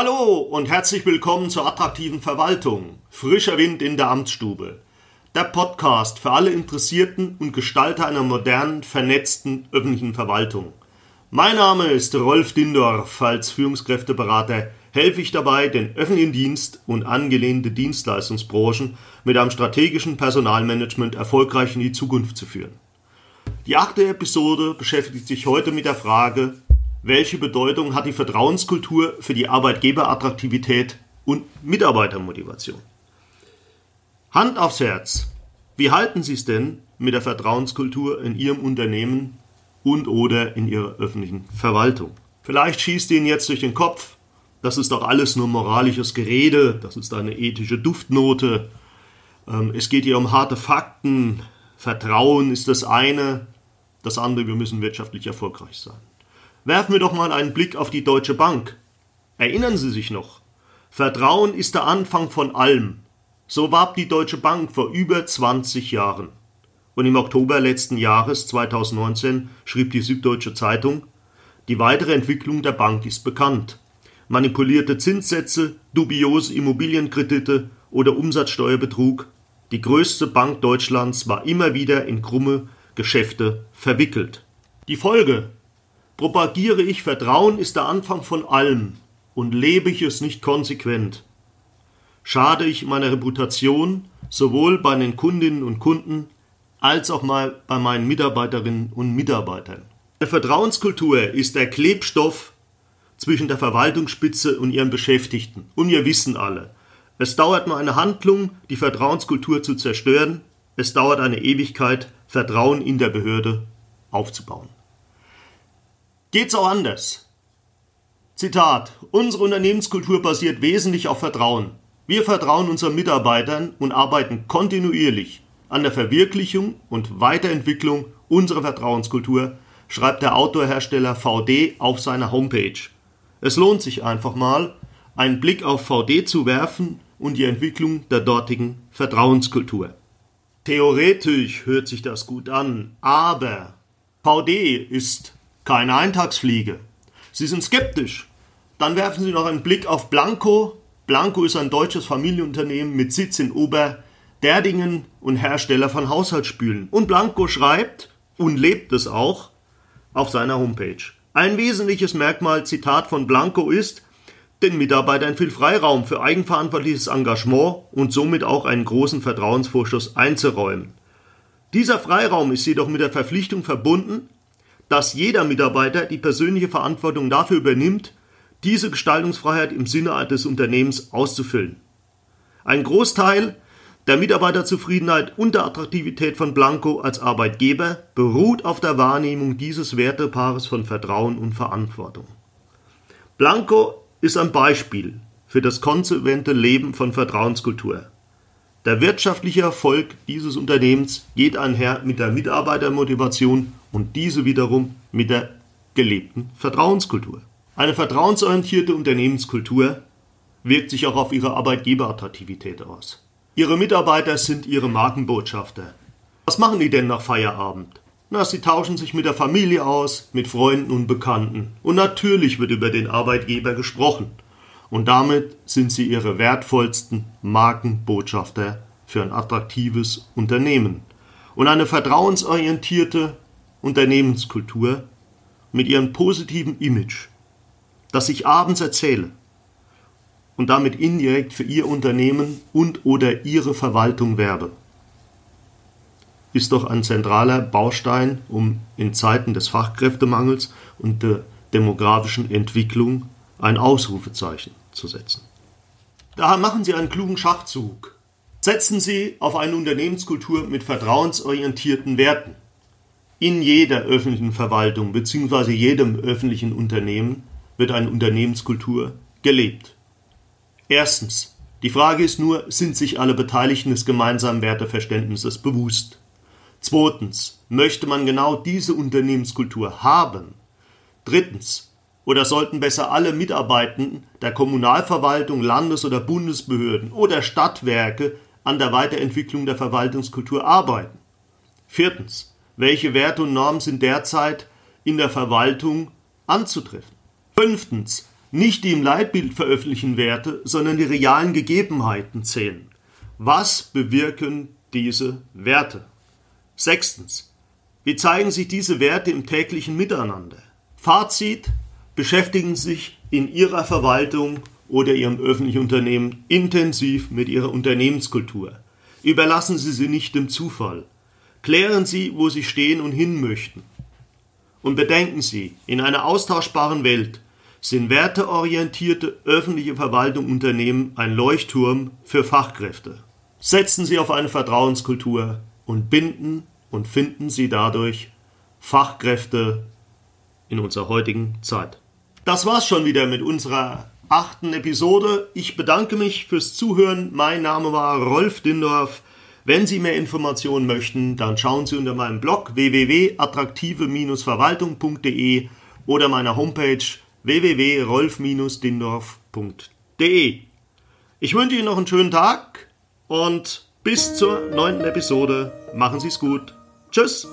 Hallo und herzlich willkommen zur attraktiven Verwaltung. Frischer Wind in der Amtsstube. Der Podcast für alle Interessierten und Gestalter einer modernen, vernetzten öffentlichen Verwaltung. Mein Name ist Rolf Dindorf. Als Führungskräfteberater helfe ich dabei, den öffentlichen Dienst und angelehnte Dienstleistungsbranchen mit einem strategischen Personalmanagement erfolgreich in die Zukunft zu führen. Die achte Episode beschäftigt sich heute mit der Frage, welche Bedeutung hat die Vertrauenskultur für die Arbeitgeberattraktivität und Mitarbeitermotivation? Hand aufs Herz. Wie halten Sie es denn mit der Vertrauenskultur in Ihrem Unternehmen und oder in Ihrer öffentlichen Verwaltung? Vielleicht schießt Ihnen jetzt durch den Kopf, das ist doch alles nur moralisches Gerede, das ist eine ethische Duftnote, ähm, es geht hier um harte Fakten, Vertrauen ist das eine, das andere, wir müssen wirtschaftlich erfolgreich sein. Werfen wir doch mal einen Blick auf die Deutsche Bank. Erinnern Sie sich noch? Vertrauen ist der Anfang von allem. So warb die Deutsche Bank vor über 20 Jahren. Und im Oktober letzten Jahres 2019 schrieb die Süddeutsche Zeitung, die weitere Entwicklung der Bank ist bekannt. Manipulierte Zinssätze, dubiose Immobilienkredite oder Umsatzsteuerbetrug. Die größte Bank Deutschlands war immer wieder in krumme Geschäfte verwickelt. Die Folge Propagiere ich Vertrauen ist der Anfang von allem und lebe ich es nicht konsequent. Schade ich meiner Reputation sowohl bei den Kundinnen und Kunden als auch mal bei meinen Mitarbeiterinnen und Mitarbeitern. Eine Vertrauenskultur ist der Klebstoff zwischen der Verwaltungsspitze und ihren Beschäftigten. Und wir wissen alle, es dauert nur eine Handlung, die Vertrauenskultur zu zerstören, es dauert eine Ewigkeit, Vertrauen in der Behörde aufzubauen. Geht's auch anders? Zitat. Unsere Unternehmenskultur basiert wesentlich auf Vertrauen. Wir vertrauen unseren Mitarbeitern und arbeiten kontinuierlich an der Verwirklichung und Weiterentwicklung unserer Vertrauenskultur, schreibt der Outdoor-Hersteller VD auf seiner Homepage. Es lohnt sich einfach mal, einen Blick auf VD zu werfen und die Entwicklung der dortigen Vertrauenskultur. Theoretisch hört sich das gut an, aber VD ist keine Eintagsfliege. Sie sind skeptisch. Dann werfen Sie noch einen Blick auf Blanco. Blanco ist ein deutsches Familienunternehmen mit Sitz in Oberderdingen und Hersteller von Haushaltsspülen. Und Blanco schreibt und lebt es auch auf seiner Homepage. Ein wesentliches Merkmal, Zitat von Blanco ist, den Mitarbeitern viel Freiraum für eigenverantwortliches Engagement und somit auch einen großen Vertrauensvorschuss einzuräumen. Dieser Freiraum ist jedoch mit der Verpflichtung verbunden, dass jeder Mitarbeiter die persönliche Verantwortung dafür übernimmt, diese Gestaltungsfreiheit im Sinne des Unternehmens auszufüllen. Ein Großteil der Mitarbeiterzufriedenheit und der Attraktivität von Blanco als Arbeitgeber beruht auf der Wahrnehmung dieses Wertepaares von Vertrauen und Verantwortung. Blanco ist ein Beispiel für das konsequente Leben von Vertrauenskultur. Der wirtschaftliche Erfolg dieses Unternehmens geht einher mit der Mitarbeitermotivation und diese wiederum mit der gelebten Vertrauenskultur. Eine vertrauensorientierte Unternehmenskultur wirkt sich auch auf ihre Arbeitgeberattraktivität aus. Ihre Mitarbeiter sind ihre Markenbotschafter. Was machen die denn nach Feierabend? Na, sie tauschen sich mit der Familie aus, mit Freunden und Bekannten. Und natürlich wird über den Arbeitgeber gesprochen und damit sind sie ihre wertvollsten Markenbotschafter für ein attraktives Unternehmen. Und eine vertrauensorientierte Unternehmenskultur mit ihrem positiven Image, das ich abends erzähle und damit indirekt für ihr Unternehmen und oder ihre Verwaltung werbe, ist doch ein zentraler Baustein, um in Zeiten des Fachkräftemangels und der demografischen Entwicklung ein Ausrufezeichen zu setzen. Daher machen Sie einen klugen Schachzug. Setzen Sie auf eine Unternehmenskultur mit vertrauensorientierten Werten. In jeder öffentlichen Verwaltung bzw. jedem öffentlichen Unternehmen wird eine Unternehmenskultur gelebt. Erstens. Die Frage ist nur, sind sich alle Beteiligten des gemeinsamen Werteverständnisses bewusst? Zweitens. Möchte man genau diese Unternehmenskultur haben? Drittens. Oder sollten besser alle Mitarbeitenden der Kommunalverwaltung, Landes- oder Bundesbehörden oder Stadtwerke an der Weiterentwicklung der Verwaltungskultur arbeiten? Viertens. Welche Werte und Normen sind derzeit in der Verwaltung anzutreffen? Fünftens. Nicht die im Leitbild veröffentlichten Werte, sondern die realen Gegebenheiten zählen. Was bewirken diese Werte? Sechstens. Wie zeigen sich diese Werte im täglichen Miteinander? Fazit. Beschäftigen Sie sich in Ihrer Verwaltung oder Ihrem öffentlichen Unternehmen intensiv mit Ihrer Unternehmenskultur. Überlassen Sie sie nicht dem Zufall. Klären Sie, wo Sie stehen und hin möchten. Und bedenken Sie, in einer austauschbaren Welt sind werteorientierte öffentliche Verwaltung Unternehmen ein Leuchtturm für Fachkräfte. Setzen Sie auf eine Vertrauenskultur und binden und finden Sie dadurch Fachkräfte in unserer heutigen Zeit. Das war's schon wieder mit unserer achten Episode. Ich bedanke mich fürs Zuhören. Mein Name war Rolf Dindorf. Wenn Sie mehr Informationen möchten, dann schauen Sie unter meinem Blog www.attraktive-verwaltung.de oder meiner Homepage www.rolf-dindorf.de. Ich wünsche Ihnen noch einen schönen Tag und bis zur neunten Episode. Machen Sie es gut. Tschüss.